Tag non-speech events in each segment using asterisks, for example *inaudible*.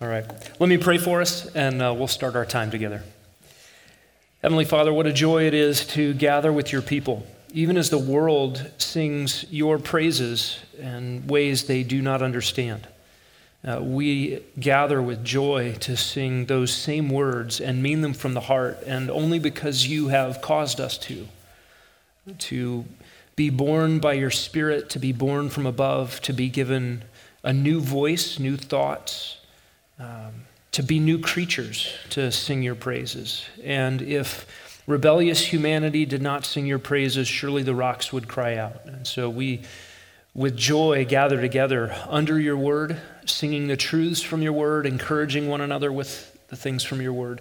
All right. Let me pray for us and uh, we'll start our time together. Heavenly Father, what a joy it is to gather with your people, even as the world sings your praises in ways they do not understand. Uh, we gather with joy to sing those same words and mean them from the heart, and only because you have caused us to. To be born by your Spirit, to be born from above, to be given a new voice, new thoughts, um, to be new creatures to sing your praises. And if rebellious humanity did not sing your praises, surely the rocks would cry out. And so we, with joy, gather together under your word, singing the truths from your word, encouraging one another with the things from your word.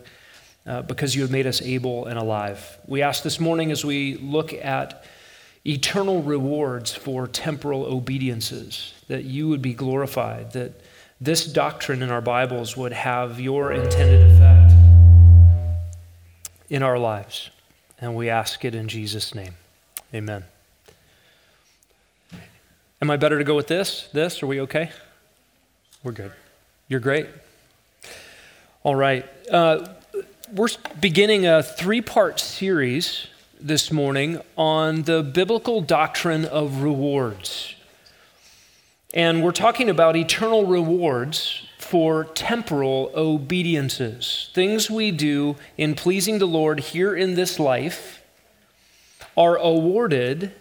Uh, because you have made us able and alive. We ask this morning as we look at eternal rewards for temporal obediences, that you would be glorified, that this doctrine in our Bibles would have your intended effect in our lives. And we ask it in Jesus' name. Amen. Am I better to go with this? This? Are we okay? We're good. You're great. All right. Uh, we're beginning a three part series this morning on the biblical doctrine of rewards. And we're talking about eternal rewards for temporal obediences. Things we do in pleasing the Lord here in this life are awarded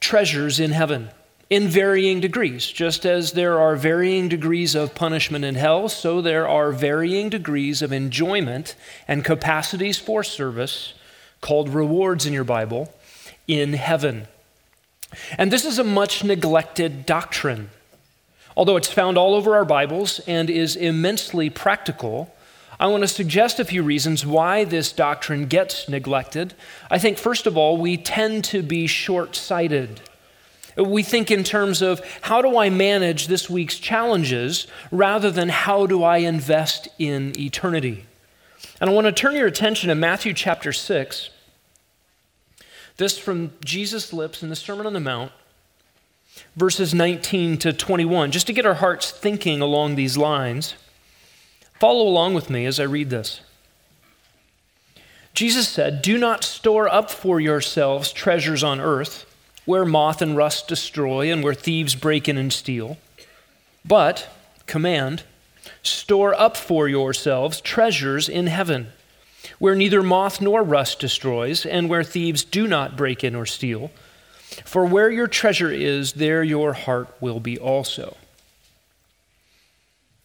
treasures in heaven in varying degrees. Just as there are varying degrees of punishment in hell, so there are varying degrees of enjoyment and capacities for service called rewards in your Bible in heaven. And this is a much neglected doctrine. Although it's found all over our Bibles and is immensely practical, I want to suggest a few reasons why this doctrine gets neglected. I think, first of all, we tend to be short sighted. We think in terms of how do I manage this week's challenges rather than how do I invest in eternity. And I want to turn your attention to Matthew chapter 6. This from Jesus' lips in the Sermon on the Mount, verses 19 to 21, just to get our hearts thinking along these lines. Follow along with me as I read this. Jesus said, Do not store up for yourselves treasures on earth, where moth and rust destroy and where thieves break in and steal. But, command, store up for yourselves treasures in heaven where neither moth nor rust destroys, and where thieves do not break in or steal. For where your treasure is, there your heart will be also.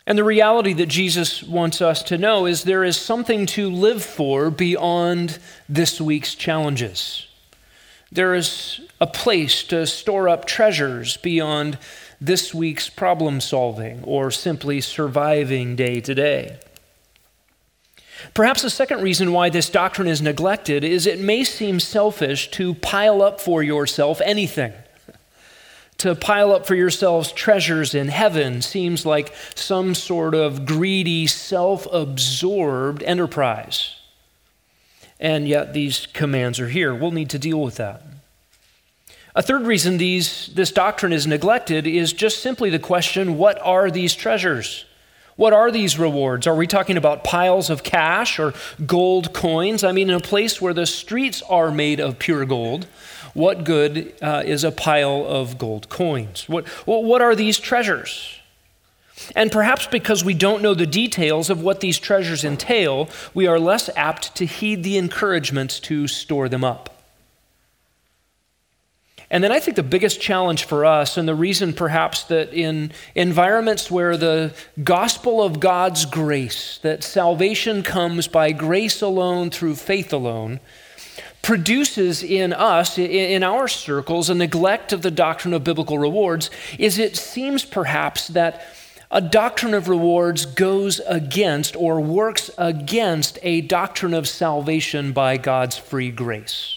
And the reality that Jesus wants us to know is there is something to live for beyond this week's challenges. There is a place to store up treasures beyond this week's problem solving or simply surviving day to day. Perhaps the second reason why this doctrine is neglected is it may seem selfish to pile up for yourself anything. *laughs* To pile up for yourselves treasures in heaven seems like some sort of greedy, self absorbed enterprise. And yet, these commands are here. We'll need to deal with that. A third reason these, this doctrine is neglected is just simply the question what are these treasures? What are these rewards? Are we talking about piles of cash or gold coins? I mean, in a place where the streets are made of pure gold, what good uh, is a pile of gold coins? What, what are these treasures? And perhaps because we don't know the details of what these treasures entail, we are less apt to heed the encouragements to store them up. And then I think the biggest challenge for us, and the reason perhaps that in environments where the gospel of God's grace, that salvation comes by grace alone through faith alone, produces in us, in our circles, a neglect of the doctrine of biblical rewards, is it seems perhaps that a doctrine of rewards goes against or works against a doctrine of salvation by God's free grace.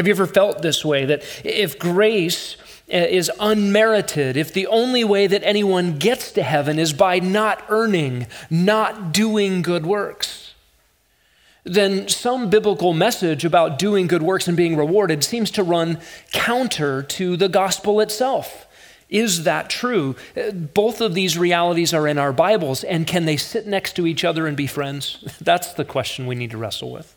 Have you ever felt this way that if grace uh, is unmerited, if the only way that anyone gets to heaven is by not earning, not doing good works, then some biblical message about doing good works and being rewarded seems to run counter to the gospel itself. Is that true? Both of these realities are in our Bibles, and can they sit next to each other and be friends? *laughs* That's the question we need to wrestle with.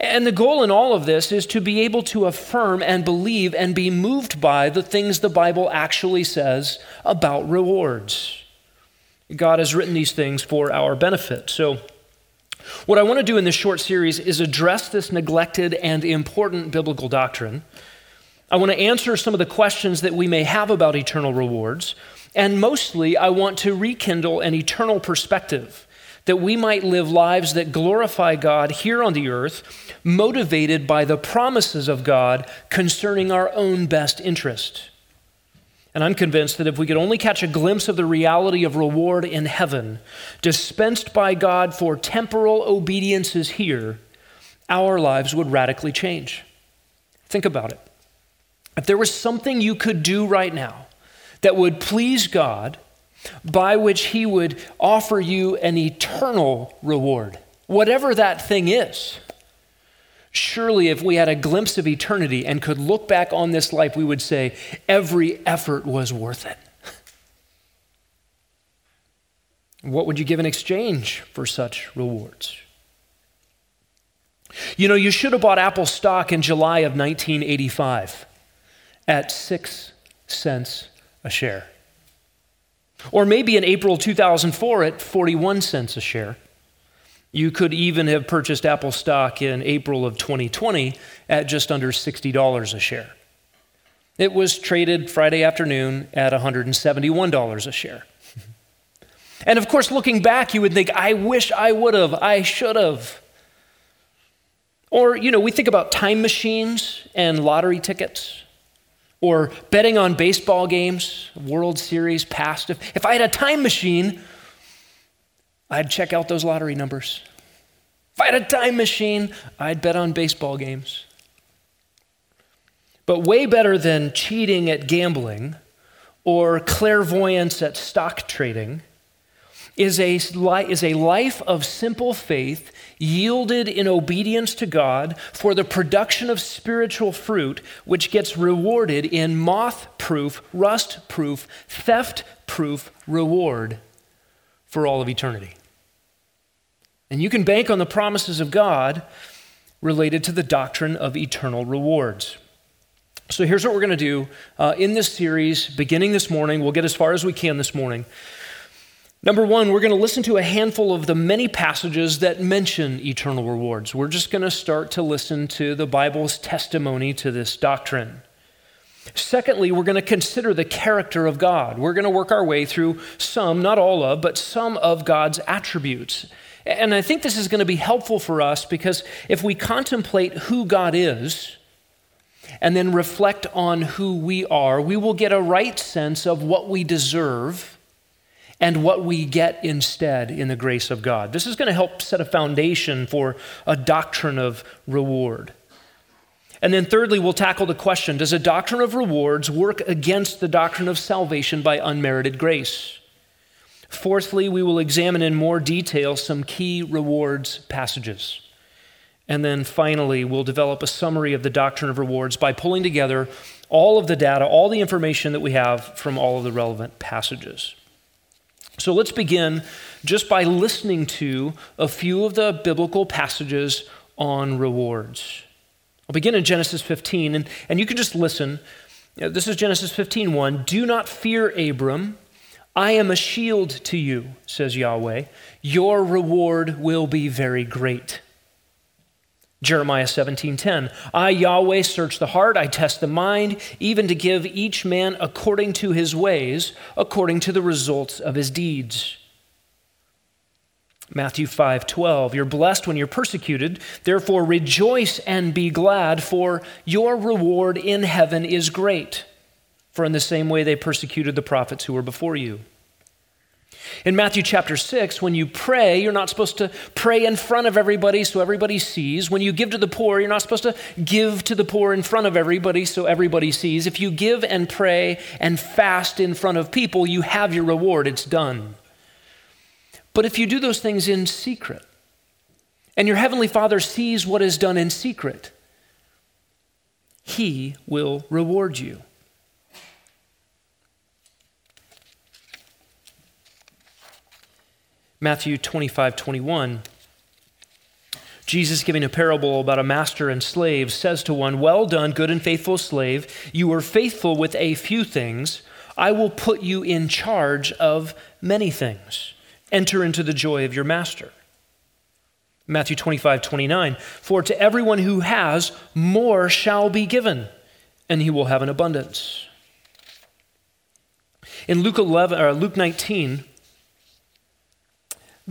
And the goal in all of this is to be able to affirm and believe and be moved by the things the Bible actually says about rewards. God has written these things for our benefit. So, what I want to do in this short series is address this neglected and important biblical doctrine. I want to answer some of the questions that we may have about eternal rewards. And mostly, I want to rekindle an eternal perspective that we might live lives that glorify God here on the earth, motivated by the promises of God concerning our own best interest. And I'm convinced that if we could only catch a glimpse of the reality of reward in heaven, dispensed by God for temporal obediences here, our lives would radically change. Think about it. If there was something you could do right now that would please God, by which He would offer you an eternal reward, whatever that thing is. Surely, if we had a glimpse of eternity and could look back on this life, we would say, every effort was worth it. What would you give in exchange for such rewards? You know, you should have bought Apple stock in July of 1985 at six cents a share. Or maybe in April 2004 at 41 cents a share. You could even have purchased Apple stock in April of 2020 at just under $60 a share. It was traded Friday afternoon at $171 a share. *laughs* and of course, looking back, you would think, I wish I would have, I should have. Or, you know, we think about time machines and lottery tickets or betting on baseball games, World Series past. If, if I had a time machine, I'd check out those lottery numbers. If I had a time machine, I'd bet on baseball games. But way better than cheating at gambling or clairvoyance at stock trading is a, is a life of simple faith yielded in obedience to God for the production of spiritual fruit, which gets rewarded in moth proof, rust proof, theft proof reward for all of eternity. And you can bank on the promises of God related to the doctrine of eternal rewards. So here's what we're going to do uh, in this series, beginning this morning. We'll get as far as we can this morning. Number one, we're going to listen to a handful of the many passages that mention eternal rewards. We're just going to start to listen to the Bible's testimony to this doctrine. Secondly, we're going to consider the character of God. We're going to work our way through some, not all of, but some of God's attributes. And I think this is going to be helpful for us because if we contemplate who God is and then reflect on who we are, we will get a right sense of what we deserve and what we get instead in the grace of God. This is going to help set a foundation for a doctrine of reward. And then, thirdly, we'll tackle the question Does a doctrine of rewards work against the doctrine of salvation by unmerited grace? Fourthly, we will examine in more detail some key rewards passages. And then finally, we'll develop a summary of the doctrine of rewards by pulling together all of the data, all the information that we have from all of the relevant passages. So let's begin just by listening to a few of the biblical passages on rewards. I'll begin in Genesis 15, and, and you can just listen. Uh, this is Genesis 15 1. Do not fear, Abram. I am a shield to you, says Yahweh. Your reward will be very great. Jeremiah 17:10 I Yahweh search the heart I test the mind even to give each man according to his ways according to the results of his deeds. Matthew 5:12 You're blessed when you're persecuted therefore rejoice and be glad for your reward in heaven is great. For in the same way they persecuted the prophets who were before you in Matthew chapter 6, when you pray, you're not supposed to pray in front of everybody so everybody sees. When you give to the poor, you're not supposed to give to the poor in front of everybody so everybody sees. If you give and pray and fast in front of people, you have your reward. It's done. But if you do those things in secret, and your heavenly Father sees what is done in secret, he will reward you. Matthew 25, 21. Jesus, giving a parable about a master and slave, says to one, Well done, good and faithful slave. You were faithful with a few things. I will put you in charge of many things. Enter into the joy of your master. Matthew 25, 29. For to everyone who has, more shall be given, and he will have an abundance. In Luke, 11, or Luke 19,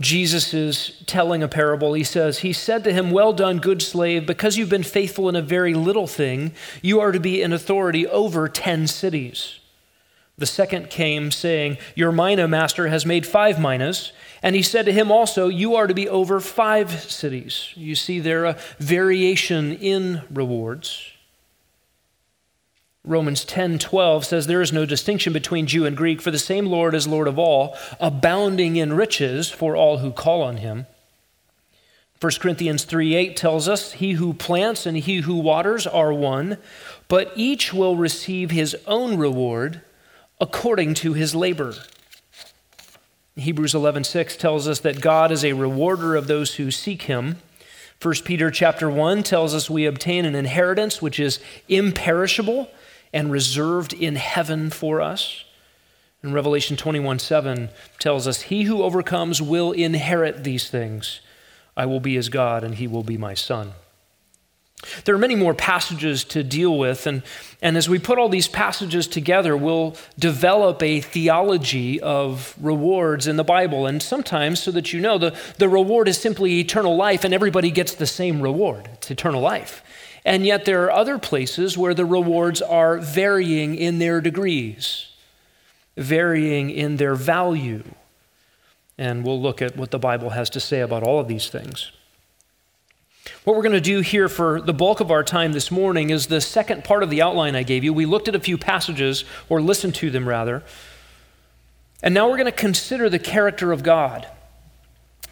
Jesus is telling a parable. He says, He said to him, Well done, good slave, because you've been faithful in a very little thing, you are to be in authority over ten cities. The second came, saying, Your mina master has made five minas. And he said to him also, You are to be over five cities. You see there a variation in rewards. Romans 10 12 says, There is no distinction between Jew and Greek, for the same Lord is Lord of all, abounding in riches for all who call on him. 1 Corinthians 3 8 tells us, He who plants and he who waters are one, but each will receive his own reward according to his labor. Hebrews 11:6 tells us that God is a rewarder of those who seek him. 1 Peter chapter 1 tells us we obtain an inheritance which is imperishable and reserved in heaven for us. And Revelation 21 7 tells us, He who overcomes will inherit these things. I will be his God, and he will be my son. There are many more passages to deal with, and, and as we put all these passages together, we'll develop a theology of rewards in the Bible. And sometimes, so that you know, the, the reward is simply eternal life, and everybody gets the same reward. It's eternal life. And yet, there are other places where the rewards are varying in their degrees, varying in their value. And we'll look at what the Bible has to say about all of these things. What we're going to do here for the bulk of our time this morning is the second part of the outline I gave you. We looked at a few passages, or listened to them rather. And now we're going to consider the character of God.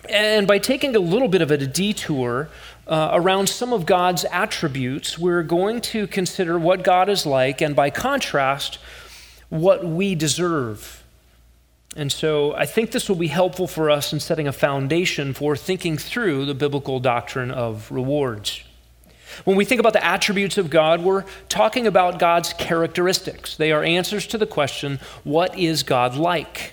And by taking a little bit of a detour uh, around some of God's attributes, we're going to consider what God is like, and by contrast, what we deserve. And so I think this will be helpful for us in setting a foundation for thinking through the biblical doctrine of rewards. When we think about the attributes of God, we're talking about God's characteristics. They are answers to the question, what is God like?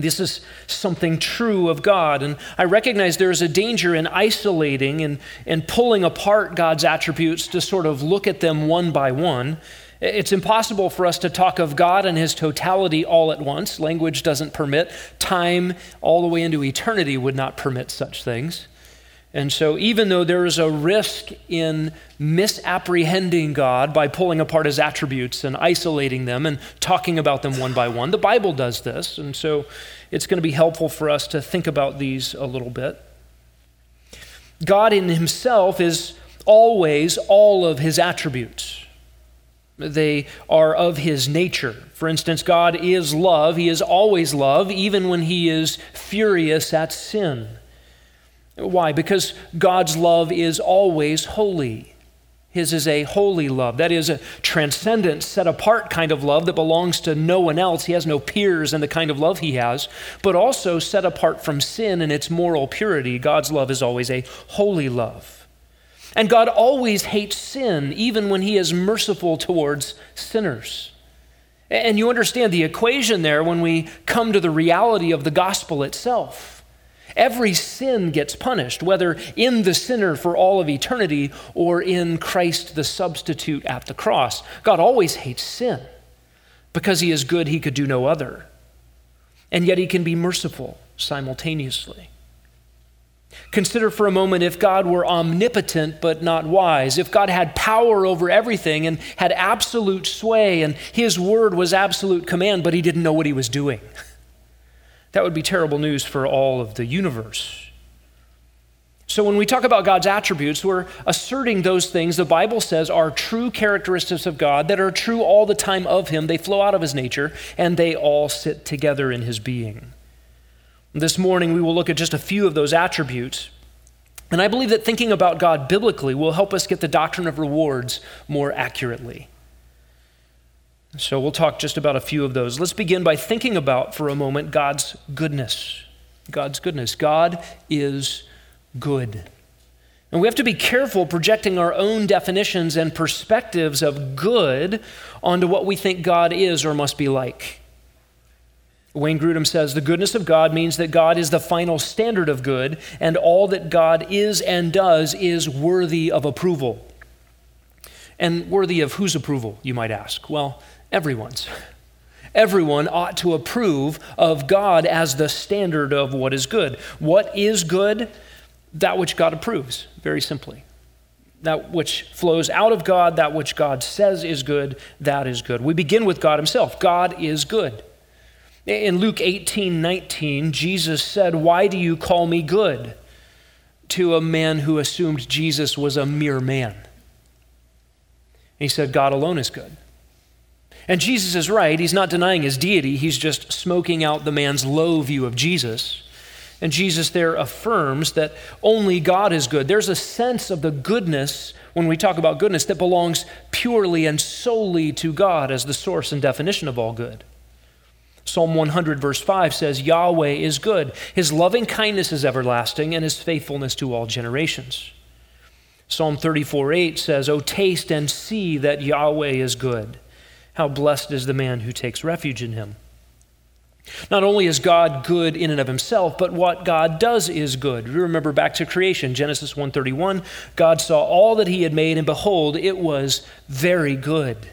This is something true of God. And I recognize there is a danger in isolating and, and pulling apart God's attributes to sort of look at them one by one. It's impossible for us to talk of God and his totality all at once. Language doesn't permit. Time, all the way into eternity, would not permit such things. And so, even though there is a risk in misapprehending God by pulling apart his attributes and isolating them and talking about them one by one, the Bible does this. And so, it's going to be helpful for us to think about these a little bit. God in himself is always all of his attributes. They are of his nature. For instance, God is love. He is always love, even when he is furious at sin. Why? Because God's love is always holy. His is a holy love. That is a transcendent, set apart kind of love that belongs to no one else. He has no peers in the kind of love he has, but also set apart from sin and its moral purity. God's love is always a holy love. And God always hates sin, even when he is merciful towards sinners. And you understand the equation there when we come to the reality of the gospel itself. Every sin gets punished, whether in the sinner for all of eternity or in Christ the substitute at the cross. God always hates sin. Because he is good, he could do no other. And yet he can be merciful simultaneously. Consider for a moment if God were omnipotent but not wise, if God had power over everything and had absolute sway and his word was absolute command, but he didn't know what he was doing. *laughs* That would be terrible news for all of the universe. So, when we talk about God's attributes, we're asserting those things the Bible says are true characteristics of God that are true all the time of Him. They flow out of His nature, and they all sit together in His being. This morning, we will look at just a few of those attributes. And I believe that thinking about God biblically will help us get the doctrine of rewards more accurately. So we'll talk just about a few of those. Let's begin by thinking about for a moment God's goodness. God's goodness. God is good. And we have to be careful projecting our own definitions and perspectives of good onto what we think God is or must be like. Wayne Grudem says the goodness of God means that God is the final standard of good, and all that God is and does is worthy of approval. And worthy of whose approval, you might ask? Well, everyone's. Everyone ought to approve of God as the standard of what is good. What is good? That which God approves, very simply. That which flows out of God, that which God says is good, that is good. We begin with God Himself. God is good. In Luke 18 19, Jesus said, Why do you call me good? to a man who assumed Jesus was a mere man. he said, God alone is good. And Jesus is right. He's not denying his deity, he's just smoking out the man's low view of Jesus. And Jesus there affirms that only God is good. There's a sense of the goodness, when we talk about goodness, that belongs purely and solely to God as the source and definition of all good. Psalm 100, verse 5 says, Yahweh is good. His loving kindness is everlasting, and his faithfulness to all generations. Psalm 34, 8 says, O taste and see that Yahweh is good. How blessed is the man who takes refuge in him. Not only is God good in and of himself, but what God does is good. We remember back to creation, Genesis 1:31, God saw all that he had made and behold, it was very good.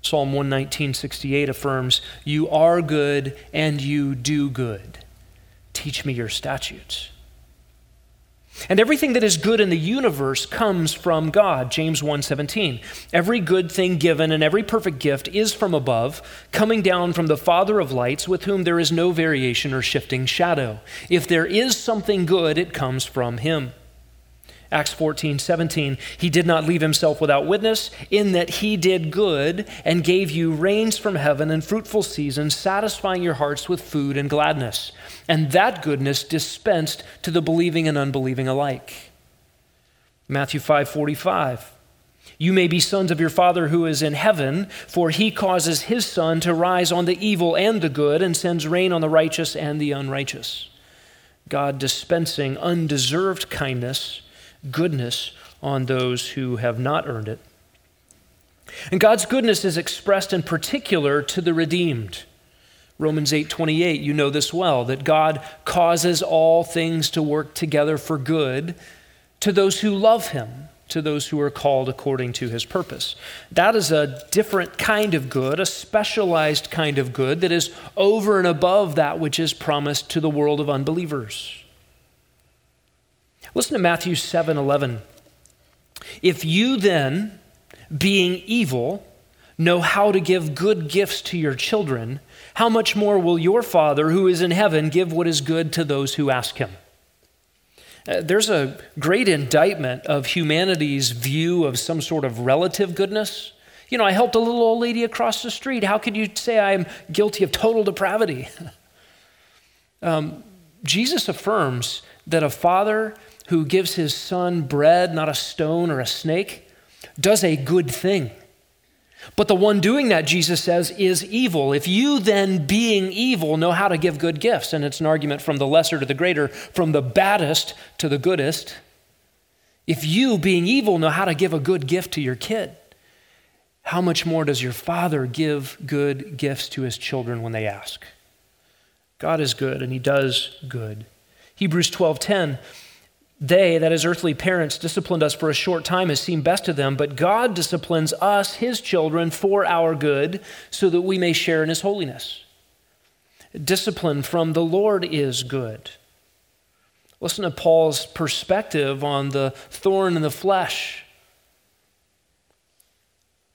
Psalm 119:68 affirms, "You are good and you do good. Teach me your statutes." And everything that is good in the universe comes from God. James 1:17. Every good thing given and every perfect gift is from above, coming down from the Father of lights, with whom there is no variation or shifting shadow. If there is something good, it comes from him. Acts 14, 17, he did not leave himself without witness, in that he did good and gave you rains from heaven and fruitful seasons, satisfying your hearts with food and gladness. And that goodness dispensed to the believing and unbelieving alike. Matthew 5, 45. You may be sons of your Father who is in heaven, for he causes his sun to rise on the evil and the good, and sends rain on the righteous and the unrighteous. God dispensing undeserved kindness goodness on those who have not earned it. And God's goodness is expressed in particular to the redeemed. Romans 8:28, you know this well, that God causes all things to work together for good to those who love him, to those who are called according to his purpose. That is a different kind of good, a specialized kind of good that is over and above that which is promised to the world of unbelievers. Listen to Matthew 7 11. If you then, being evil, know how to give good gifts to your children, how much more will your Father who is in heaven give what is good to those who ask him? Uh, there's a great indictment of humanity's view of some sort of relative goodness. You know, I helped a little old lady across the street. How could you say I'm guilty of total depravity? *laughs* um, Jesus affirms that a father who gives his son bread, not a stone or a snake, does a good thing. But the one doing that, Jesus says, is evil. If you then, being evil, know how to give good gifts, and it's an argument from the lesser to the greater, from the baddest to the goodest, if you, being evil, know how to give a good gift to your kid, how much more does your Father give good gifts to his children when they ask? God is good, and he does good. Hebrews 12:10 they, that is, earthly parents, disciplined us for a short time as seemed best to them, but God disciplines us, his children, for our good, so that we may share in his holiness. Discipline from the Lord is good. Listen to Paul's perspective on the thorn in the flesh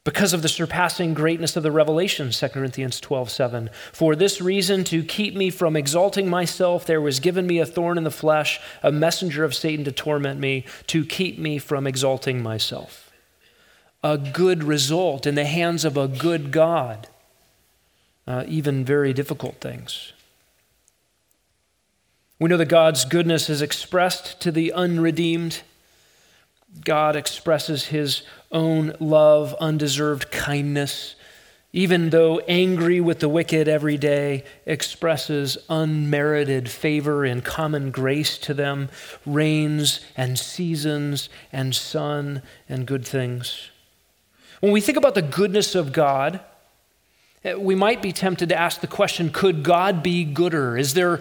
because of the surpassing greatness of the revelation 2 corinthians 12 7 for this reason to keep me from exalting myself there was given me a thorn in the flesh a messenger of satan to torment me to keep me from exalting myself. A good result in the hands of a good god. Uh, even very difficult things. We know that god's goodness is expressed to the unredeemed God expresses his own love, undeserved kindness, even though angry with the wicked every day, expresses unmerited favor and common grace to them, rains and seasons and sun and good things. When we think about the goodness of God, eh, we might be tempted to ask the question could God be gooder? Is there,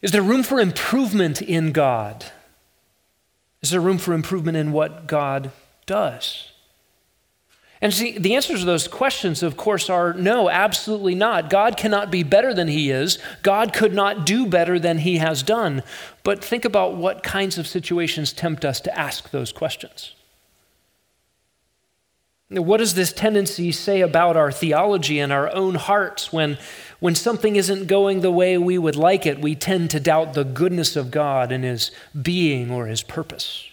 is there room for improvement in God? Is there room for improvement in what God does? And see, the answers to those questions, of course, are no, absolutely not. God cannot be better than He is. God could not do better than He has done. But think about what kinds of situations tempt us to ask those questions. What does this tendency say about our theology and our own hearts when, when something isn't going the way we would like it? We tend to doubt the goodness of God and His being or His purpose.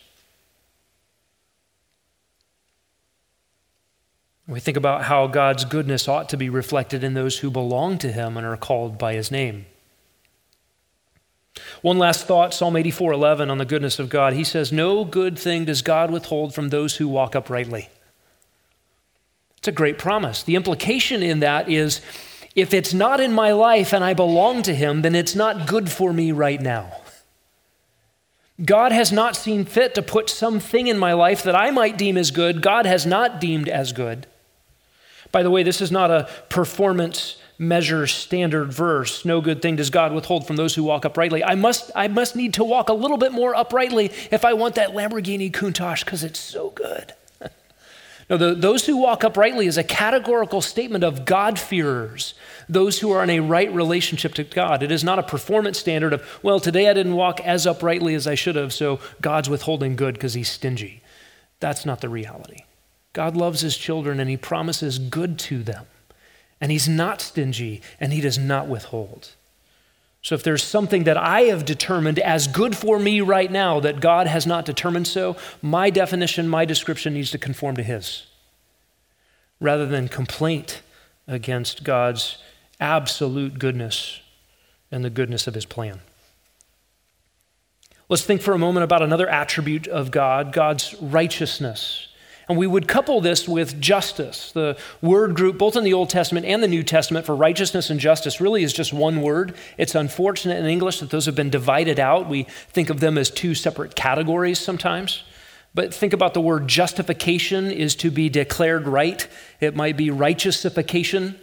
We think about how God's goodness ought to be reflected in those who belong to him and are called by his name. One last thought, Psalm 84:11 on the goodness of God. He says, "No good thing does God withhold from those who walk uprightly." It's a great promise. The implication in that is if it's not in my life and I belong to him, then it's not good for me right now. God has not seen fit to put something in my life that I might deem as good, God has not deemed as good. By the way, this is not a performance measure standard verse. No good thing does God withhold from those who walk uprightly. I must, I must need to walk a little bit more uprightly if I want that Lamborghini Countach because it's so good. No, the, those who walk uprightly is a categorical statement of God-fearers, those who are in a right relationship to God. It is not a performance standard of, well, today I didn't walk as uprightly as I should have, so God's withholding good because he's stingy. That's not the reality. God loves his children and he promises good to them. And he's not stingy and he does not withhold. So, if there's something that I have determined as good for me right now that God has not determined so, my definition, my description needs to conform to His rather than complaint against God's absolute goodness and the goodness of His plan. Let's think for a moment about another attribute of God God's righteousness. And we would couple this with justice. The word group, both in the Old Testament and the New Testament, for righteousness and justice really is just one word. It's unfortunate in English that those have been divided out. We think of them as two separate categories sometimes. But think about the word justification is to be declared right. It might be righteousification,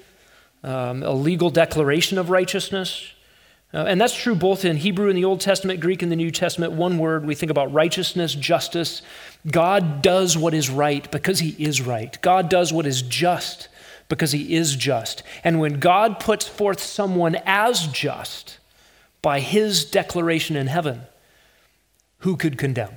um, a legal declaration of righteousness. Uh, and that's true both in Hebrew in the Old Testament, Greek in the New Testament. One word, we think about righteousness, justice. God does what is right because he is right. God does what is just because he is just. And when God puts forth someone as just by his declaration in heaven, who could condemn?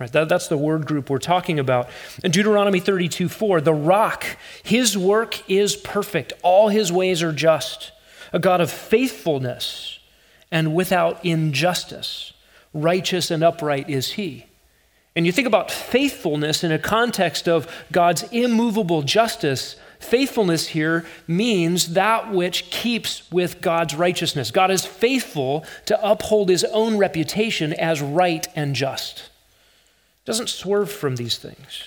Right, that, that's the word group we're talking about. In Deuteronomy 32 4, the rock, his work is perfect, all his ways are just, a God of faithfulness and without injustice. Righteous and upright is he. And you think about faithfulness in a context of God's immovable justice. Faithfulness here means that which keeps with God's righteousness. God is faithful to uphold his own reputation as right and just. Doesn't swerve from these things.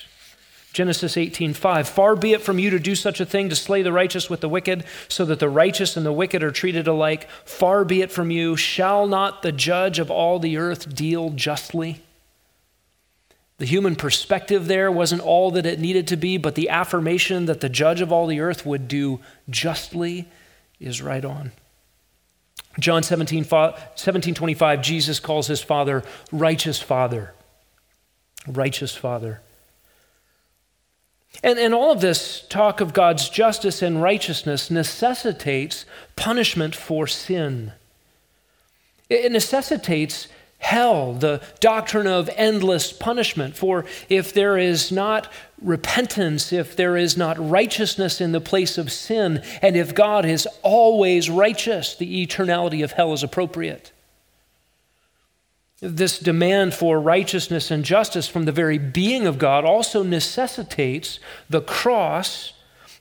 Genesis 18:5 Far be it from you to do such a thing to slay the righteous with the wicked so that the righteous and the wicked are treated alike. Far be it from you. Shall not the judge of all the earth deal justly? The human perspective there wasn't all that it needed to be but the affirmation that the judge of all the earth would do justly is right on. John 17, 17 Jesus calls his father righteous father. Righteous father and, and all of this talk of God's justice and righteousness necessitates punishment for sin. It necessitates hell, the doctrine of endless punishment. For if there is not repentance, if there is not righteousness in the place of sin, and if God is always righteous, the eternality of hell is appropriate. This demand for righteousness and justice from the very being of God also necessitates the cross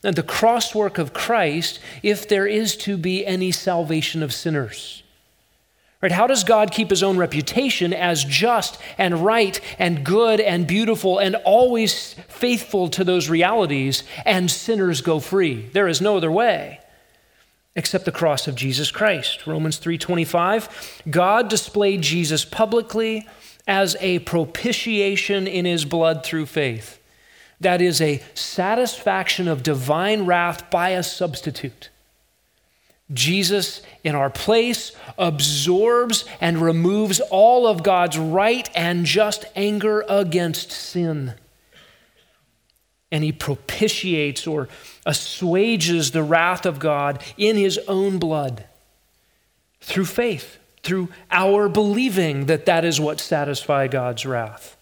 and the crosswork of Christ if there is to be any salvation of sinners. Right? How does God keep his own reputation as just and right and good and beautiful and always faithful to those realities and sinners go free? There is no other way except the cross of Jesus Christ. Romans 3:25, God displayed Jesus publicly as a propitiation in his blood through faith. That is a satisfaction of divine wrath by a substitute. Jesus, in our place, absorbs and removes all of God's right and just anger against sin. And he propitiates or assuages the wrath of God in his own blood through faith, through our believing that that is what satisfies God's wrath.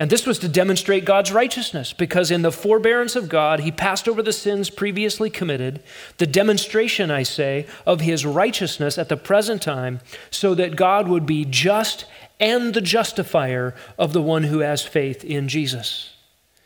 And this was to demonstrate God's righteousness, because in the forbearance of God, he passed over the sins previously committed, the demonstration, I say, of his righteousness at the present time, so that God would be just and the justifier of the one who has faith in Jesus.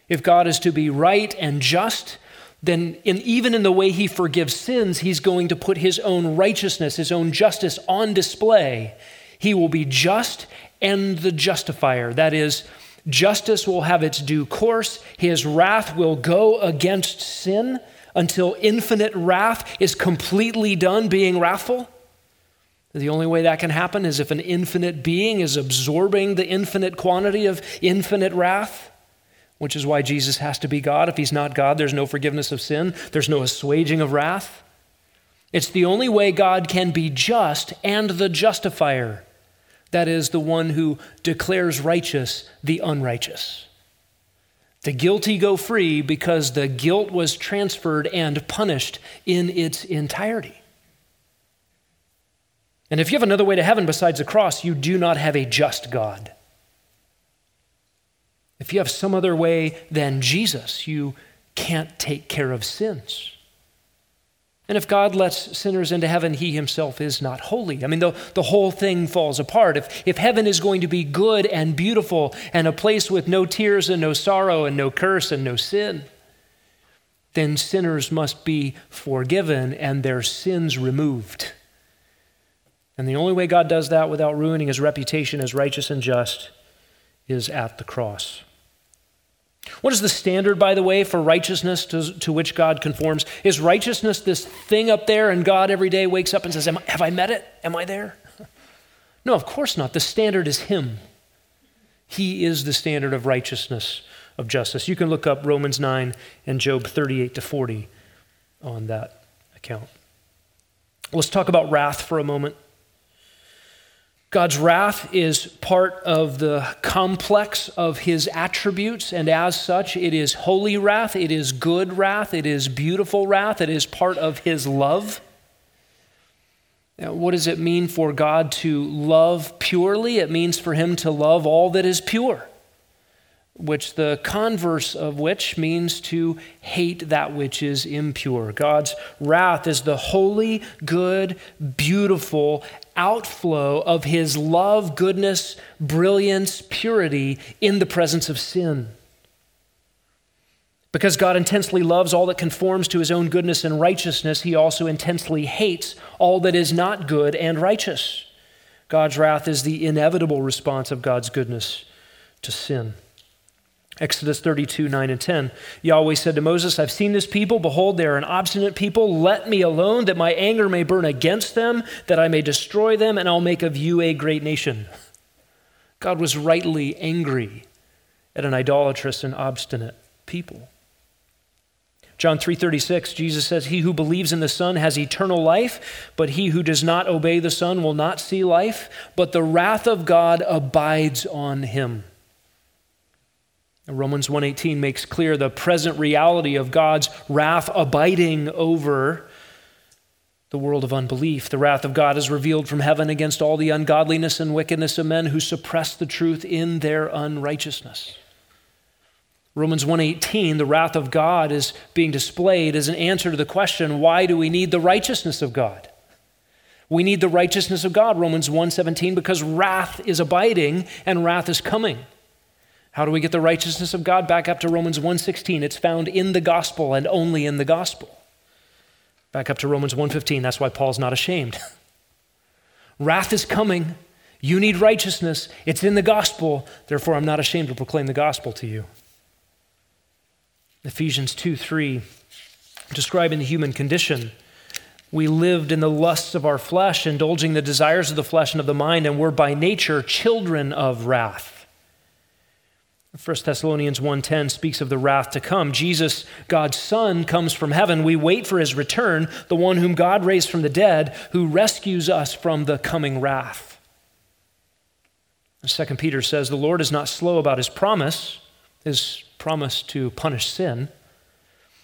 If God is to be right and just, then in, even in the way he forgives sins, he's going to put his own righteousness, his own justice on display. He will be just and the justifier. That is, Justice will have its due course. His wrath will go against sin until infinite wrath is completely done being wrathful. The only way that can happen is if an infinite being is absorbing the infinite quantity of infinite wrath, which is why Jesus has to be God. If he's not God, there's no forgiveness of sin, there's no assuaging of wrath. It's the only way God can be just and the justifier. That is, the one who declares righteous the unrighteous. The guilty go free because the guilt was transferred and punished in its entirety. And if you have another way to heaven besides the cross, you do not have a just God. If you have some other way than Jesus, you can't take care of sins. And if God lets sinners into heaven, he himself is not holy. I mean, the, the whole thing falls apart. If, if heaven is going to be good and beautiful and a place with no tears and no sorrow and no curse and no sin, then sinners must be forgiven and their sins removed. And the only way God does that without ruining his reputation as righteous and just is at the cross. What is the standard, by the way, for righteousness to, to which God conforms? Is righteousness this thing up there and God every day wakes up and says, Have I met it? Am I there? *laughs* No, of course not. The standard is Him. He is the standard of righteousness, of justice. You can look up Romans 9 and Job 38 to 40 on that account. Let's talk about wrath for a moment. God's wrath is part of the complex of his attributes, and as such, it is holy wrath, it is good wrath, it is beautiful wrath, it is part of his love. Now, what does it mean for God to love purely? It means for him to love all that is pure, which the converse of which means to hate that which is impure. God's wrath is the holy, good, beautiful, outflow of his love, goodness, brilliance, purity in the presence of sin. Because God intensely loves all that conforms to his own goodness and righteousness, he also intensely hates all that is not good and righteous. God's wrath is the inevitable response of God's goodness to sin. Exodus 32, 9 and 10. Yahweh said to Moses, I've seen this people. Behold, they are an obstinate people. Let me alone, that my anger may burn against them, that I may destroy them, and I'll make of you a great nation. God was rightly angry at an idolatrous and obstinate people. John 3:36 Jesus says he who believes in the son has eternal life but he who does not obey the son will not see life but the wrath of God abides on him. Romans 1:18 makes clear the present reality of God's wrath abiding over the world of unbelief. The wrath of God is revealed from heaven against all the ungodliness and wickedness of men who suppress the truth in their unrighteousness. Romans 1:18 the wrath of God is being displayed as an answer to the question why do we need the righteousness of God? We need the righteousness of God Romans 1:17 because wrath is abiding and wrath is coming. How do we get the righteousness of God? Back up to Romans 1:16. It's found in the gospel and only in the gospel. Back up to Romans 1:15. That's why Paul's not ashamed. *laughs* Wrath is coming. You need righteousness. It's in the gospel. Therefore, I'm not ashamed to proclaim the gospel to you. Ephesians 2 3, describing the human condition. We lived in the lusts of our flesh, indulging the desires of the flesh and of the mind, and were by nature children of wrath. 1 Thessalonians 1:10 speaks of the wrath to come. Jesus, God's son, comes from heaven. We wait for his return, the one whom God raised from the dead, who rescues us from the coming wrath. 2 Peter says, "The Lord is not slow about his promise, his promise to punish sin."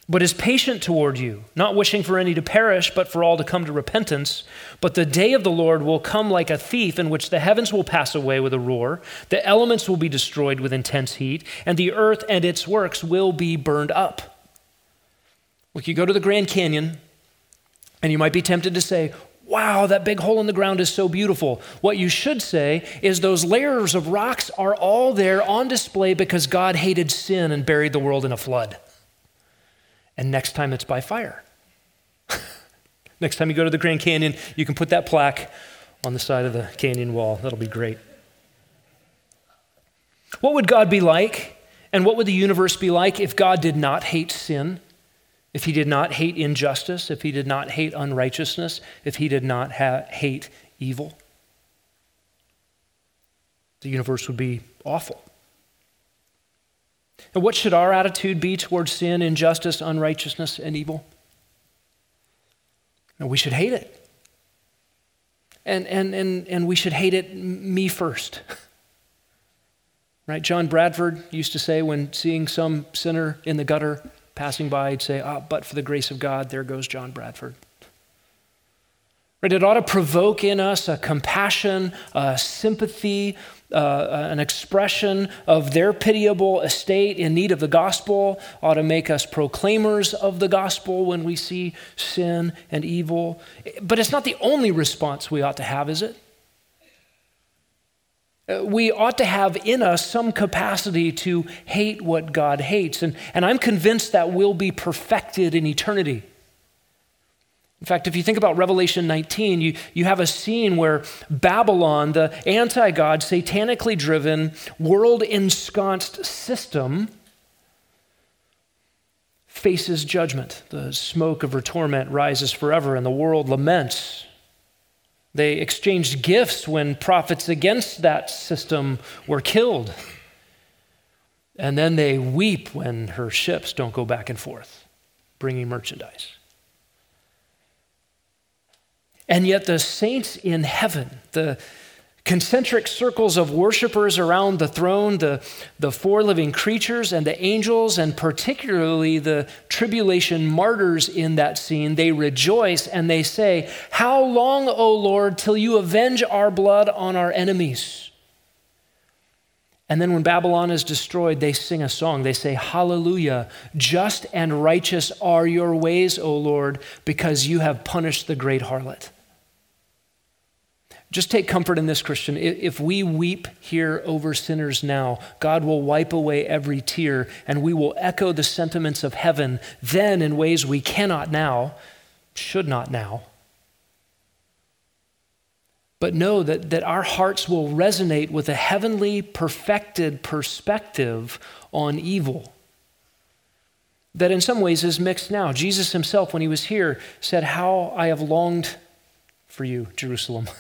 But is patient toward you, not wishing for any to perish, but for all to come to repentance. But the day of the Lord will come like a thief, in which the heavens will pass away with a roar, the elements will be destroyed with intense heat, and the earth and its works will be burned up. Look, you go to the Grand Canyon, and you might be tempted to say, Wow, that big hole in the ground is so beautiful. What you should say is those layers of rocks are all there on display because God hated sin and buried the world in a flood and next time it's by fire. *laughs* next time you go to the Grand Canyon, you can put that plaque on the side of the canyon wall. That'll be great. What would God be like, and what would the universe be like if God did not hate sin? If he did not hate injustice, if he did not hate unrighteousness, if he did not ha- hate evil? The universe would be awful. And what should our attitude be towards sin, injustice, unrighteousness, and evil? We should hate it. And, and, and, and we should hate it me first. *laughs* right? John Bradford used to say when seeing some sinner in the gutter passing by, he'd say, Ah, but for the grace of God, there goes John Bradford. Right? It ought to provoke in us a compassion, a sympathy, uh, an expression of their pitiable estate in need of the gospel, ought to make us proclaimers of the gospel when we see sin and evil. But it's not the only response we ought to have, is it? Uh, we ought to have in us some capacity to hate what God hates. And, and I'm convinced that will be perfected in eternity. In fact, if you think about Revelation 19, you, you have a scene where Babylon, the anti God, satanically driven, world ensconced system, faces judgment. The smoke of her torment rises forever, and the world laments. They exchanged gifts when prophets against that system were killed. And then they weep when her ships don't go back and forth, bringing merchandise. And yet, the saints in heaven, the concentric circles of worshipers around the throne, the, the four living creatures and the angels, and particularly the tribulation martyrs in that scene, they rejoice and they say, How long, O Lord, till you avenge our blood on our enemies? And then when Babylon is destroyed, they sing a song. They say, Hallelujah, just and righteous are your ways, O Lord, because you have punished the great harlot. Just take comfort in this, Christian. If we weep here over sinners now, God will wipe away every tear and we will echo the sentiments of heaven then in ways we cannot now, should not now. But know that, that our hearts will resonate with a heavenly, perfected perspective on evil that in some ways is mixed now. Jesus himself, when he was here, said, How I have longed for you, Jerusalem. *laughs*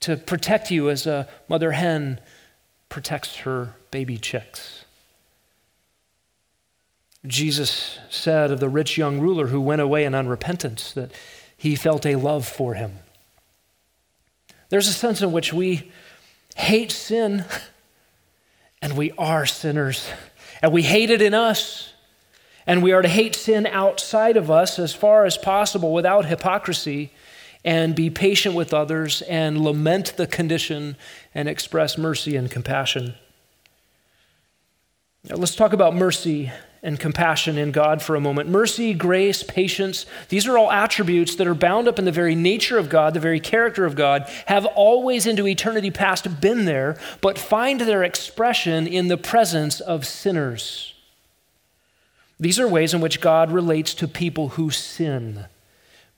to protect you as a mother hen protects her baby chicks. Jesus said of the rich young ruler who went away in unrepentance that he felt a love for him. There's a sense in which we hate sin, *laughs* and we are sinners, and we hate it in us. And we are to hate sin outside of us as far as possible without hypocrisy and be patient with others and lament the condition and express mercy and compassion. Now, let's talk about mercy and compassion in God for a moment. Mercy, grace, patience, these are all attributes that are bound up in the very nature of God, the very character of God, have always into eternity past been there, but find their expression in the presence of sinners. These are ways in which God relates to people who sin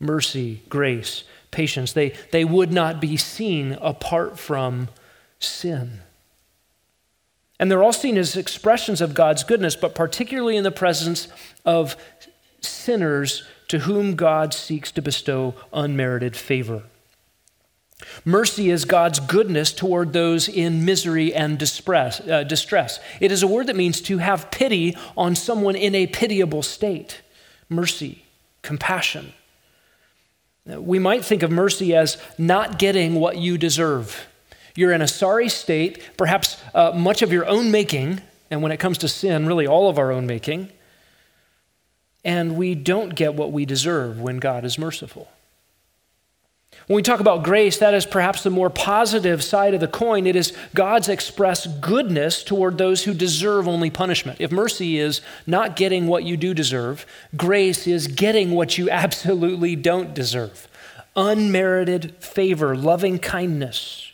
mercy, grace, patience. They, they would not be seen apart from sin. And they're all seen as expressions of God's goodness, but particularly in the presence of sinners to whom God seeks to bestow unmerited favor. Mercy is God's goodness toward those in misery and distress, uh, distress. It is a word that means to have pity on someone in a pitiable state. Mercy, compassion. We might think of mercy as not getting what you deserve. You're in a sorry state, perhaps uh, much of your own making, and when it comes to sin, really all of our own making, and we don't get what we deserve when God is merciful. When we talk about grace, that is perhaps the more positive side of the coin. It is God's express goodness toward those who deserve only punishment. If mercy is not getting what you do deserve, grace is getting what you *laughs* absolutely don't deserve unmerited favor, loving kindness.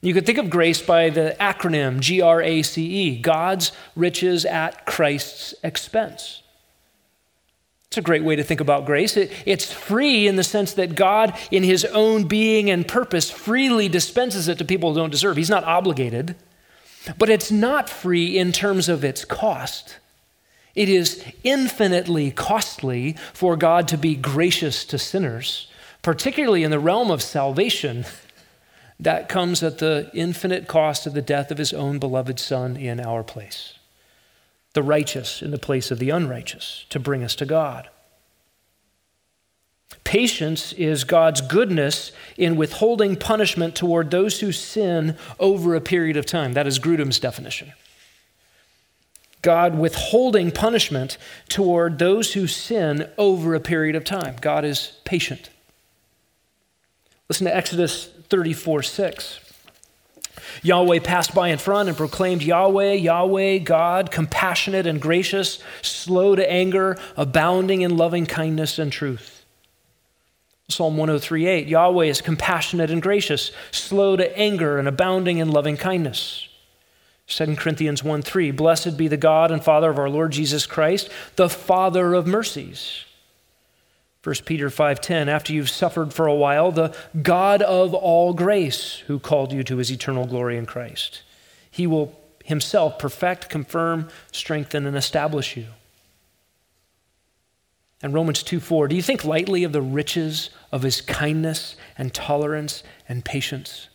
You could think of grace by the acronym G R A C E God's riches at Christ's expense. It's a great way to think about grace. It, it's free in the sense that God, in his own being and purpose, freely dispenses it to people who don't deserve. He's not obligated. But it's not free in terms of its cost. It is infinitely costly for God to be gracious to sinners, particularly in the realm of salvation. That comes at the infinite cost of the death of his own beloved Son in our place the righteous in the place of the unrighteous to bring us to God. Patience is God's goodness in withholding punishment toward those who sin over a period of time. That is Grudem's definition. God withholding punishment toward those who sin over a period of time. God is patient. Listen to Exodus 34 6. Yahweh passed by in front and proclaimed, Yahweh, Yahweh, God, compassionate and gracious, slow to anger, abounding in loving kindness and truth. Psalm 103:8 Yahweh is compassionate and gracious, slow to anger and abounding in loving kindness. 2 Corinthians 1 3 Blessed be the God and Father of our Lord Jesus Christ, the Father of mercies 1 Peter 5:10 after you've suffered for a while the God of all grace who called you to his eternal glory in Christ he will himself perfect confirm strengthen and establish you and Romans 2 4, do you think lightly of the riches of his kindness and tolerance and patience,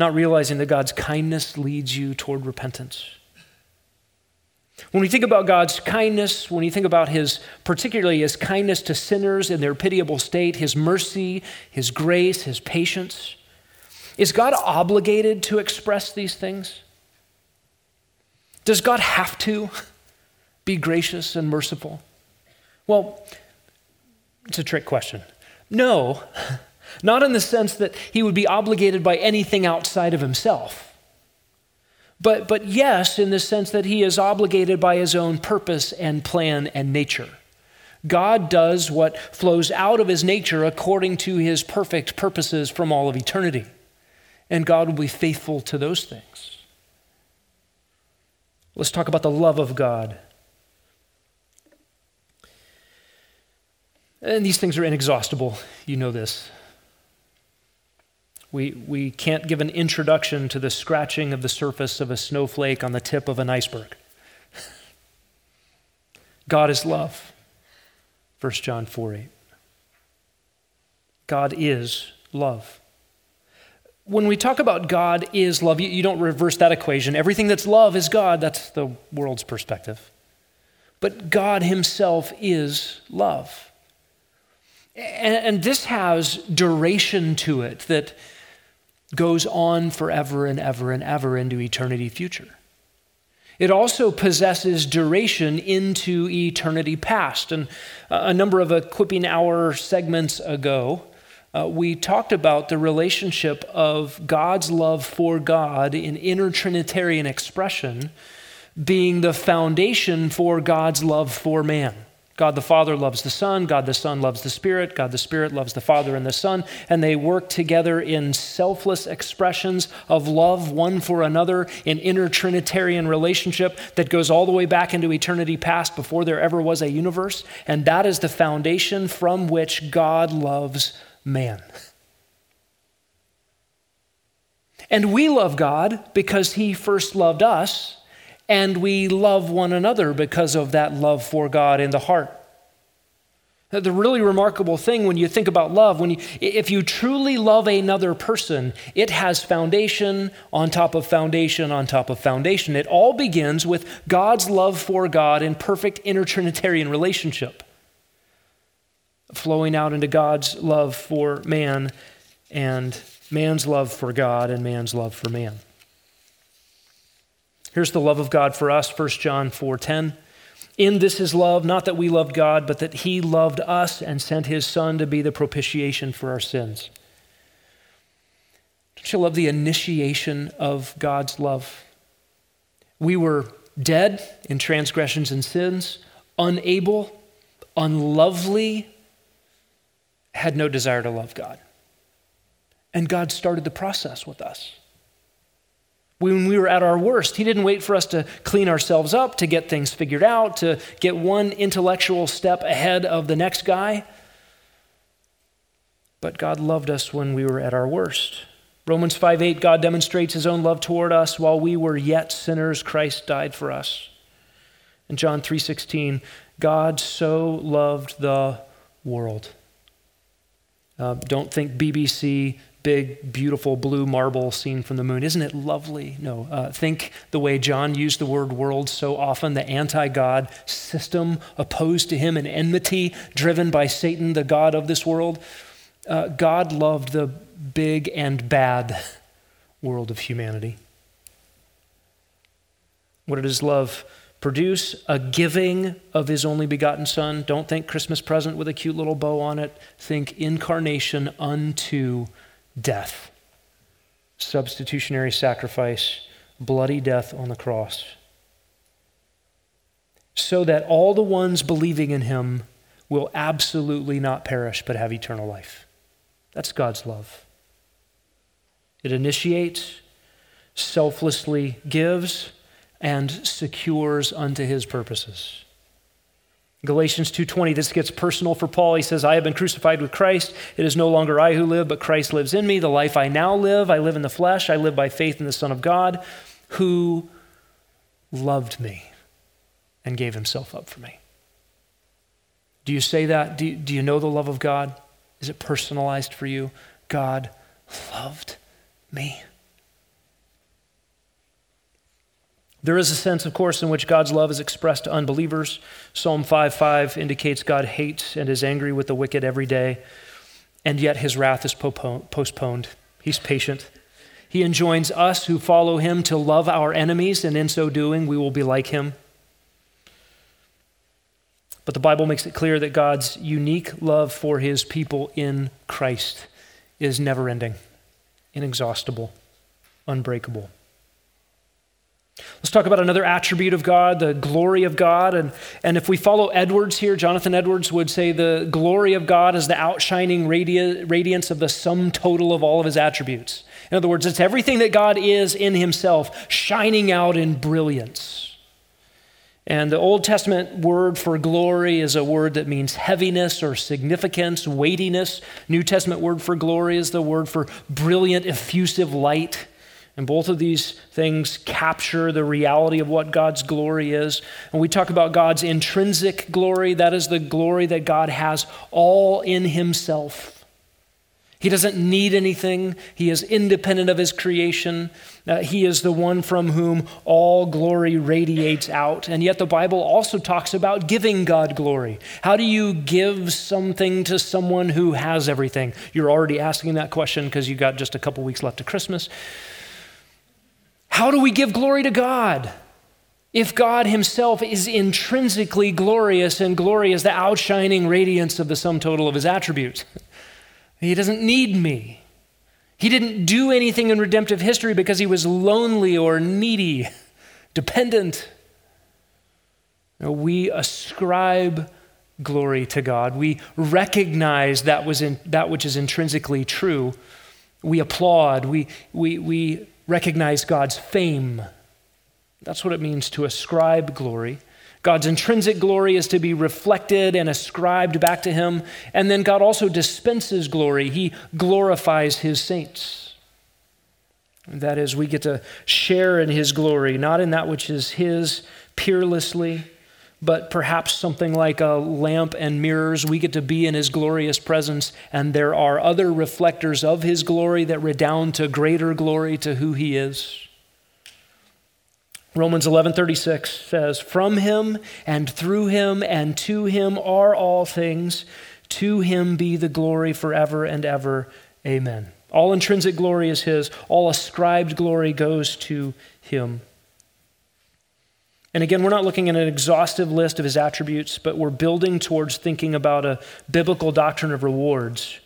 not realizing that God's kindness leads you toward repentance? When we think about God's kindness, when you think about his, particularly his kindness to sinners in their pitiable state, his mercy, his grace, his patience, is God obligated to express these things? Does God have to be gracious and merciful? Well, it's a trick question. No, *laughs* not in the sense that he would be obligated by anything outside of himself. But, but yes, in the sense that he is obligated by his own purpose and plan and nature. God does what flows out of his nature according to his perfect purposes from all of eternity. And God will be faithful to those things. Let's talk about the love of God. And these things are inexhaustible. You know this. We, we can't give an introduction to the scratching of the surface of a snowflake on the tip of an iceberg. *laughs* God is love. 1 John 4 8. God is love. When we talk about God is love, you, you don't reverse that equation. Everything that's love is God. That's the world's perspective. But God Himself is love. And, and this has duration to it that goes on forever and ever and ever into eternity future. It also possesses duration into eternity past. And a number of equipping hour segments ago, uh, we talked about the relationship of God's love for God in intertrinitarian expression being the foundation for God's love for man. God the Father loves the Son, God the Son loves the Spirit, God the Spirit loves the Father and the Son, and they work together in selfless expressions of love one for another in inner Trinitarian relationship that goes all the way back into eternity past before there ever was a universe. And that is the foundation from which God loves man. And we love God because He first loved us, and we love one another because of that love for God in the heart. The really remarkable thing when you think about love, when you, if you truly love another person, it has foundation on top of foundation on top of foundation. It all begins with God's love for God in perfect intertrinitarian relationship, flowing out into God's love for man and man's love for God and man's love for man. Here's the love of God for us, 1 John 4:10. In this is love, not that we loved God, but that he loved us and sent his son to be the propitiation for our sins. Don't you love the initiation of God's love? We were dead in transgressions and sins, unable, unlovely, had no desire to love God. And God started the process with us. When we were at our worst, He didn't wait for us to clean ourselves up, to get things figured out, to get one intellectual step ahead of the next guy. But God loved us when we were at our worst. Romans 5 8, God demonstrates His own love toward us while we were yet sinners, Christ died for us. And John 3 16, God so loved the world. Uh, don't think BBC big, beautiful blue marble seen from the moon. Isn't it lovely? No. Uh, think the way John used the word world so often the anti God system opposed to him, an enmity driven by Satan, the God of this world. Uh, God loved the big and bad world of humanity. What did his love produce? A giving of his only begotten Son. Don't think Christmas present with a cute little bow on it. Think incarnation unto death, substitutionary sacrifice, bloody death on the cross, so that all the ones believing in him will absolutely not perish but have eternal life. That's God's love. It initiates, selflessly gives, and secures unto his purposes. Galatians 2:20 this gets personal for Paul. He says, "I have been crucified with Christ. It is no longer I who live, but Christ lives in me. The life I now live, I live in the flesh. I live by faith in the Son of God, who loved me and gave himself up for me." Do you say that? Do you, do you know the love of God? Is it personalized for you? God loved me. There is a sense, of course, in which God's love is expressed to unbelievers. Psalm 5:5 indicates God hates and is angry with the wicked every day, and yet his wrath is postponed. He's patient. He enjoins us who follow him to love our enemies, and in so doing, we will be like him. But the Bible makes it clear that God's unique love for his people in Christ is never ending, inexhaustible, unbreakable. Let's talk about another attribute of God, the glory of God. And, and if we follow Edwards here, Jonathan Edwards would say the glory of God is the outshining radi- radiance of the sum total of all of his attributes. In other words, it's everything that God is in himself shining out in brilliance. And the Old Testament word for glory is a word that means heaviness or significance, weightiness. New Testament word for glory is the word for brilliant, effusive light. And both of these things capture the reality of what God's glory is. And we talk about God's intrinsic glory, that is the glory that God has all in Himself. He doesn't need anything, He is independent of His creation. Uh, he is the one from whom all glory radiates out. And yet, the Bible also talks about giving God glory. How do you give something to someone who has everything? You're already asking that question because you got just a couple weeks left to Christmas. How do we give glory to God? If God Himself is intrinsically glorious and glory is the outshining radiance of the sum total of His attributes, *laughs* He doesn't need me. He didn't do anything in redemptive history because He was lonely or needy, *laughs* dependent. we ascribe glory to God. We recognize that, was in, that which is intrinsically true. We applaud. We, we, we recognize God's fame. That's what it means to ascribe glory. God's intrinsic glory is to be reflected and ascribed back to him. And then God also dispenses glory, he glorifies his saints. That is, we get to share in his glory, not in that which is his peerlessly, but perhaps something like a lamp and mirrors. We get to be in his glorious presence, and there are other reflectors of his glory that redound to greater glory to who he is. Romans 11:36 says, "From him and through him and to him are all things; to him be the glory forever and ever. Amen." All intrinsic glory is his, all ascribed glory goes to him. And again, we're not looking at an exhaustive list of his attributes, but we're building towards thinking about a biblical doctrine of rewards.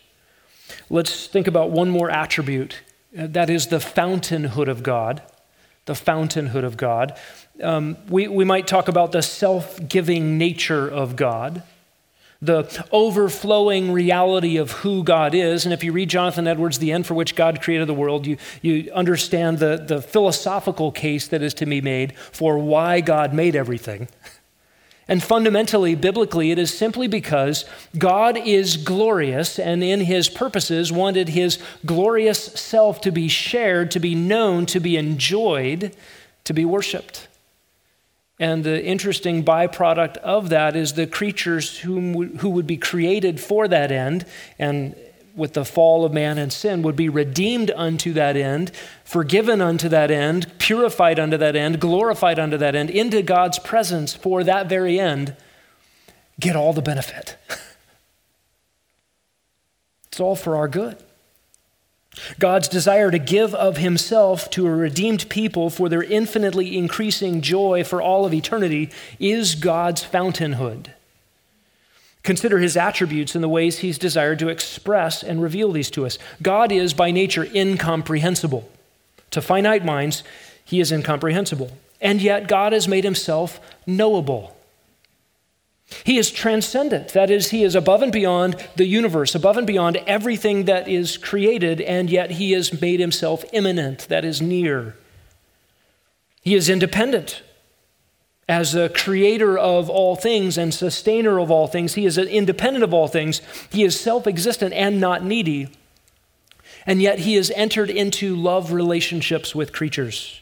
Let's think about one more attribute that is the fountainhood of God the fountainhood of God. Um, we, we might talk about the self giving nature of God, the overflowing reality of who God is. And if you read Jonathan Edwards, The End for Which God Created the World, you, you understand the, the philosophical case that is to be made for why God made everything. And fundamentally, biblically, it is simply because God is glorious and in his purposes wanted his glorious self to be shared, to be known, to be enjoyed, to be worshiped. And the interesting byproduct of that is the creatures whom, who would be created for that end and with the fall of man and sin would be redeemed unto that end, forgiven unto that end, purified unto that end, glorified unto that end, into God's presence for that very end, get all the benefit. *laughs* it's all for our good. God's desire to give of himself to a redeemed people for their infinitely increasing joy for all of eternity is God's fountainhood. Consider his attributes and the ways he's desired to express and reveal these to us. God is by nature incomprehensible. To finite minds, he is incomprehensible. And yet, God has made himself knowable. He is transcendent. That is, he is above and beyond the universe, above and beyond everything that is created, and yet he has made himself immanent, that is, near. He is independent as the creator of all things and sustainer of all things. He is independent of all things. He is self existent and not needy. And yet he has entered into love relationships with creatures.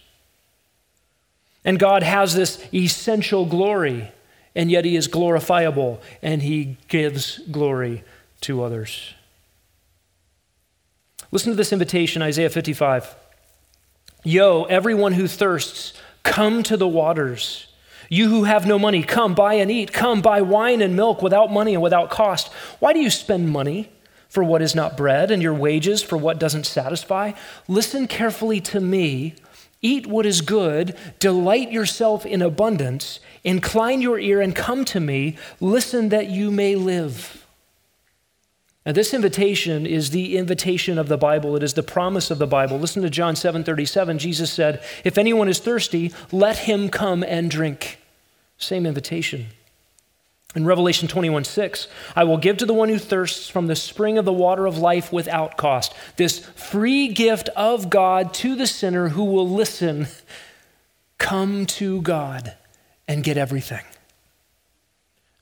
And God has this essential glory, and yet he is glorifiable and he gives glory to others. Listen to this invitation, Isaiah 55. Yo, everyone who thirsts, come to the waters. You who have no money, come buy and eat. Come buy wine and milk without money and without cost. Why do you spend money for what is not bread and your wages for what doesn't satisfy? Listen carefully to me. Eat what is good, delight yourself in abundance, incline your ear and come to me. Listen that you may live. Now, this invitation is the invitation of the Bible. It is the promise of the Bible. Listen to John 7 37. Jesus said, If anyone is thirsty, let him come and drink. Same invitation. In Revelation 21 6, I will give to the one who thirsts from the spring of the water of life without cost. This free gift of God to the sinner who will listen, come to God and get everything.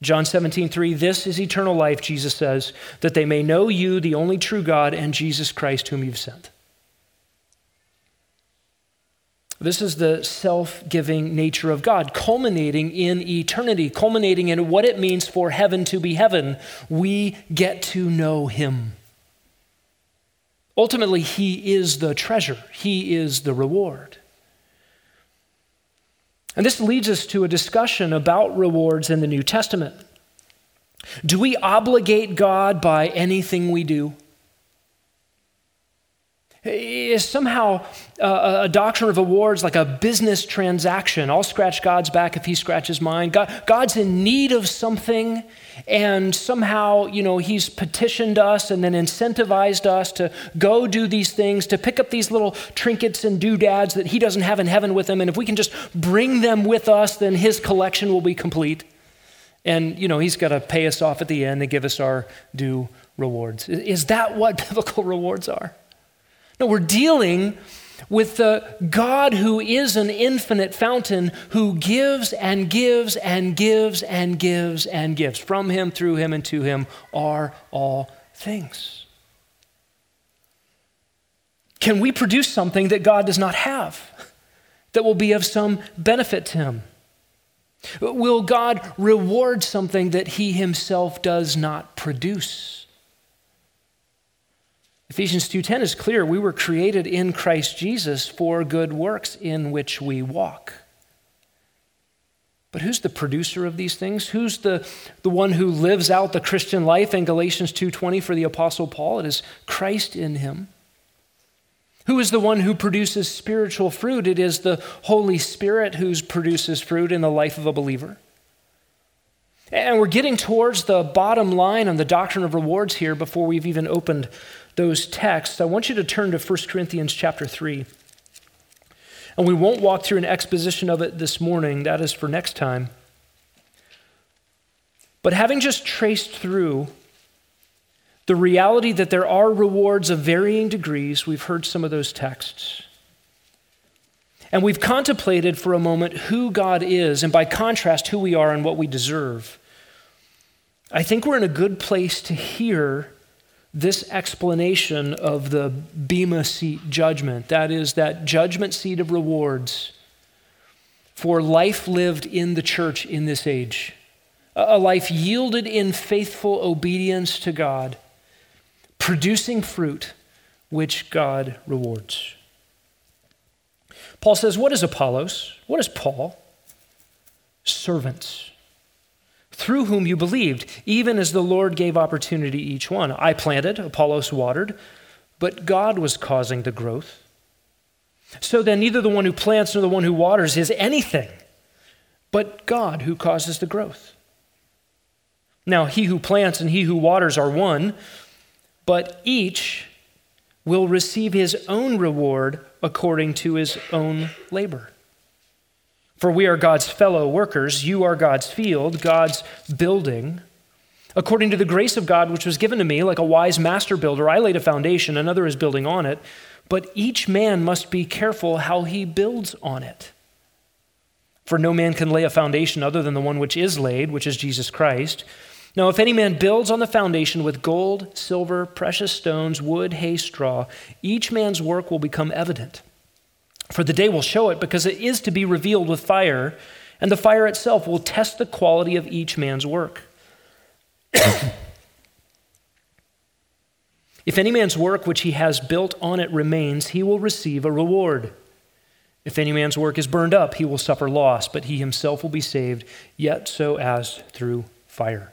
John 17, 3, this is eternal life, Jesus says, that they may know you, the only true God, and Jesus Christ, whom you've sent. This is the self giving nature of God, culminating in eternity, culminating in what it means for heaven to be heaven. We get to know Him. Ultimately, He is the treasure, He is the reward. And this leads us to a discussion about rewards in the New Testament. Do we obligate God by anything we do? Is somehow uh, a doctrine of awards like a business transaction? I'll scratch God's back if he scratches mine. God, God's in need of something, and somehow, you know, he's petitioned us and then incentivized us to go do these things, to pick up these little trinkets and doodads that he doesn't have in heaven with him. And if we can just bring them with us, then his collection will be complete. And, you know, he's got to pay us off at the end and give us our due rewards. Is that what *laughs* biblical rewards are? No, we're dealing with the God who is an infinite fountain, who gives and gives and gives and gives and gives. From him, through him, and to him are all things. Can we produce something that God does not have that will be of some benefit to him? Will God reward something that he himself does not produce? Ephesians 2:10 is clear, we were created in Christ Jesus for good works in which we walk. But who's the producer of these things? Who's the, the one who lives out the Christian life in Galatians 2:20 for the apostle Paul? It is Christ in him. Who is the one who produces spiritual fruit? It is the Holy Spirit who produces fruit in the life of a believer. And we're getting towards the bottom line on the doctrine of rewards here before we've even opened those texts. I want you to turn to 1 Corinthians chapter 3. And we won't walk through an exposition of it this morning, that is for next time. But having just traced through the reality that there are rewards of varying degrees, we've heard some of those texts. And we've contemplated for a moment who God is, and by contrast, who we are and what we deserve. I think we're in a good place to hear this explanation of the Bema seat judgment. That is, that judgment seat of rewards for life lived in the church in this age. A life yielded in faithful obedience to God producing fruit which God rewards. Paul says, What is Apollos? What is Paul? Servants, through whom you believed, even as the Lord gave opportunity each one. I planted, Apollos watered, but God was causing the growth. So then, neither the one who plants nor the one who waters is anything, but God who causes the growth. Now, he who plants and he who waters are one but each will receive his own reward according to his own labor. For we are God's fellow workers, you are God's field, God's building. According to the grace of God which was given to me, like a wise master builder, I laid a foundation, another is building on it, but each man must be careful how he builds on it. For no man can lay a foundation other than the one which is laid, which is Jesus Christ. Now, if any man builds on the foundation with gold, silver, precious stones, wood, hay, straw, each man's work will become evident. For the day will show it, because it is to be revealed with fire, and the fire itself will test the quality of each man's work. *coughs* if any man's work which he has built on it remains, he will receive a reward. If any man's work is burned up, he will suffer loss, but he himself will be saved, yet so as through fire.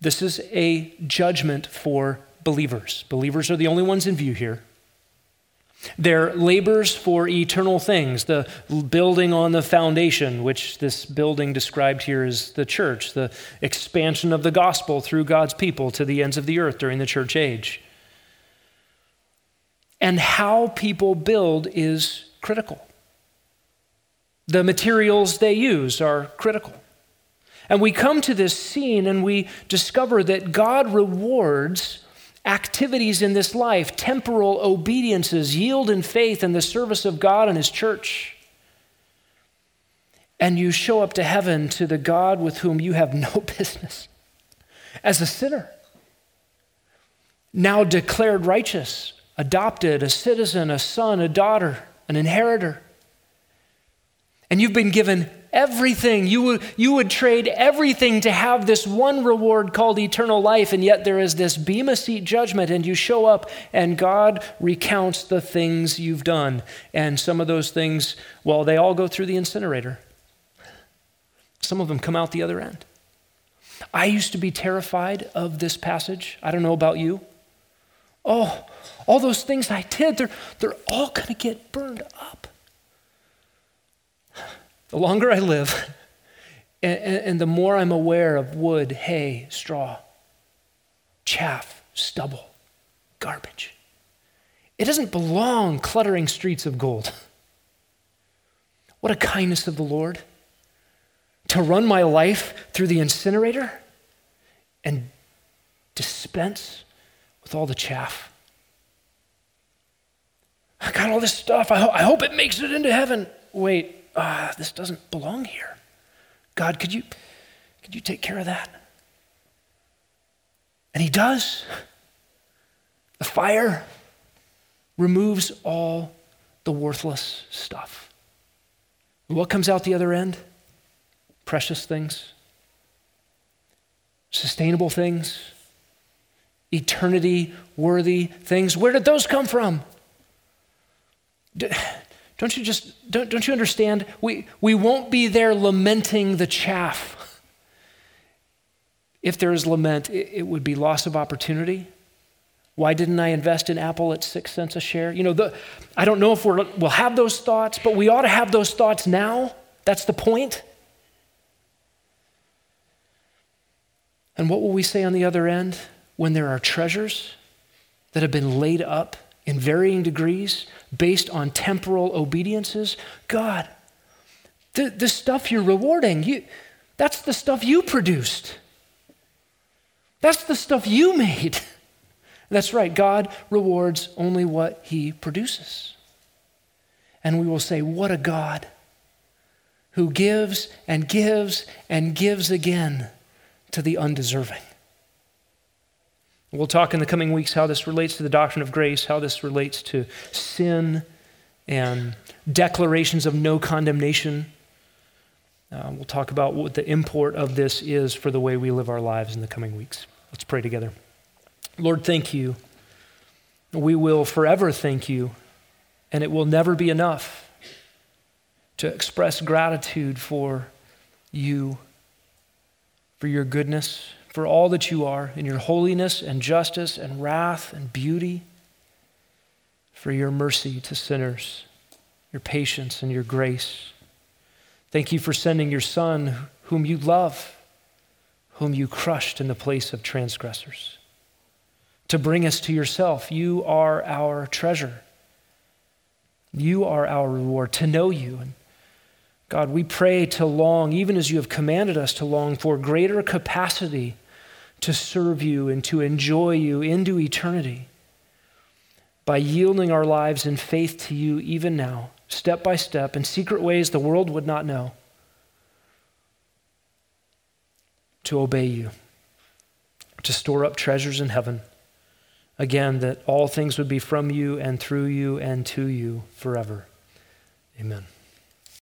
This is a judgment for believers. Believers are the only ones in view here. Their labors for eternal things, the building on the foundation, which this building described here is the church, the expansion of the gospel through God's people to the ends of the earth during the church age. And how people build is critical. The materials they use are critical. And we come to this scene and we discover that God rewards activities in this life, temporal obediences, yield in faith in the service of God and His church. And you show up to heaven to the God with whom you have no *laughs* business as a sinner. Now declared righteous, adopted, a citizen, a son, a daughter, an inheritor. And you've been given everything. You would, you would trade everything to have this one reward called eternal life, and yet there is this Bema seat judgment, and you show up, and God recounts the things you've done. And some of those things, well, they all go through the incinerator. Some of them come out the other end. I used to be terrified of this passage. I don't know about you. Oh, all those things I did, they're, they're all going to get burned up. The longer I live, and, and, the more I'm aware of wood, hay, straw, chaff, stubble, garbage. It doesn't belong cluttering streets of gold. What a kindness of the Lord to run my life through the incinerator and dispense with all the chaff. I got all this stuff. I, ho- I hope it makes it into heaven. Wait, uh, this doesn't belong here. God, could you, could you take care of that? And he does. The fire removes all the worthless stuff. What comes out the other end? Precious things, sustainable things, eternity worthy things. Where did those come from? Don't you just don't, don't you understand? We, we won't be there lamenting the chaff. If there is lament, it, it would be loss of opportunity. Why didn't I invest in Apple at six cents a share? You know, the, I don't know if we're, we'll have those thoughts, but we ought to have those thoughts now. That's the point. And what will we say on the other end when there are treasures that have been laid up in varying degrees based on temporal obediences? God, the, the stuff you're rewarding, you, that's the stuff you produced. That's the stuff you made. *laughs* That's right, God rewards only what he produces. And we will say, What a God who gives and gives and gives again to the undeserving. We'll talk in the coming weeks how this relates to the doctrine of grace, how this relates to sin and declarations of no condemnation. Uh, we'll talk about what the import of this is for the way we live our lives in the coming weeks. Let's pray together. Lord, thank you. We will forever thank you, and it will never be enough to express gratitude for you, for your goodness, for all that you are, in your holiness and justice and wrath and beauty, for your mercy to sinners, your patience and your grace. Thank you for sending your Son, whom you love, whom you crushed in the place of transgressors to bring us to yourself. You are our treasure. You are our reward, to know you. And God, we pray to long, even as you have commanded us to long, for greater capacity to serve you and to enjoy you into eternity by yielding our lives in faith to you even now, step by step, in secret ways the world would not know, to obey you, to store up treasures in heaven Again, that all things would be from you and through you and to you forever. Amen.